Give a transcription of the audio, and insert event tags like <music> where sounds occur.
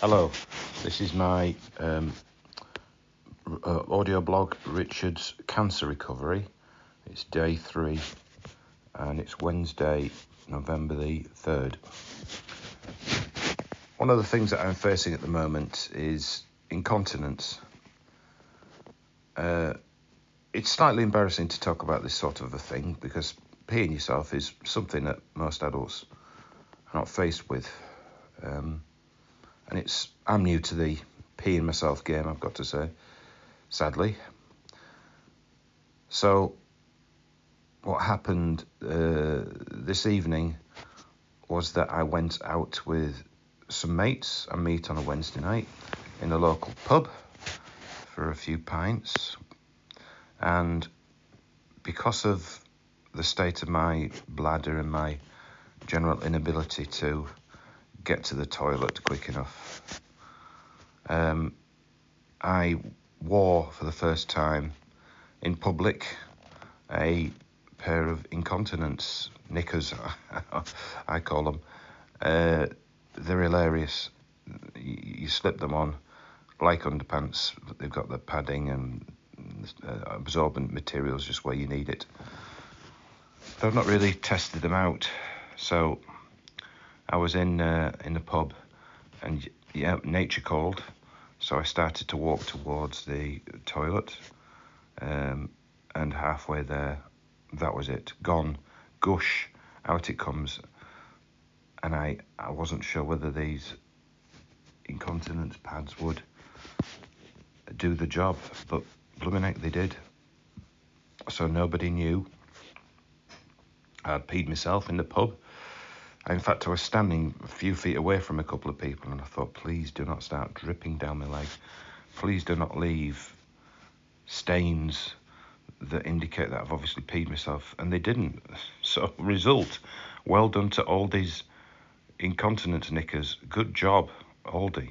Hello, this is my um, uh, audio blog, Richard's Cancer Recovery. It's day three and it's Wednesday, November the 3rd. One of the things that I'm facing at the moment is incontinence. Uh, it's slightly embarrassing to talk about this sort of a thing because peeing yourself is something that most adults are not faced with. Um, and it's I'm new to the peeing myself game, I've got to say, sadly. So, what happened uh, this evening was that I went out with some mates. I meet on a Wednesday night in a local pub for a few pints, and because of the state of my bladder and my general inability to get to the toilet quick enough. Um, I wore for the first time in public a pair of incontinence knickers, <laughs> I call them. Uh, they're hilarious. You, slip them on like underpants, they've got the padding and uh, absorbent materials just where you need it. But I've not really tested them out, so I was in uh, in the pub, and yeah, nature called, so I started to walk towards the toilet, um, and halfway there, that was it, gone, gush, out it comes, and I I wasn't sure whether these incontinence pads would do the job, but blooming heck they did. So nobody knew. I'd peed myself in the pub in fact, I was standing a few feet away from a couple of people and I thought, please do not start dripping down my leg. Please do not leave stains that indicate that I've obviously peed myself. And they didn't. <laughs> So, result, well done to Aldi's incontinence knickers. Good job, Aldi.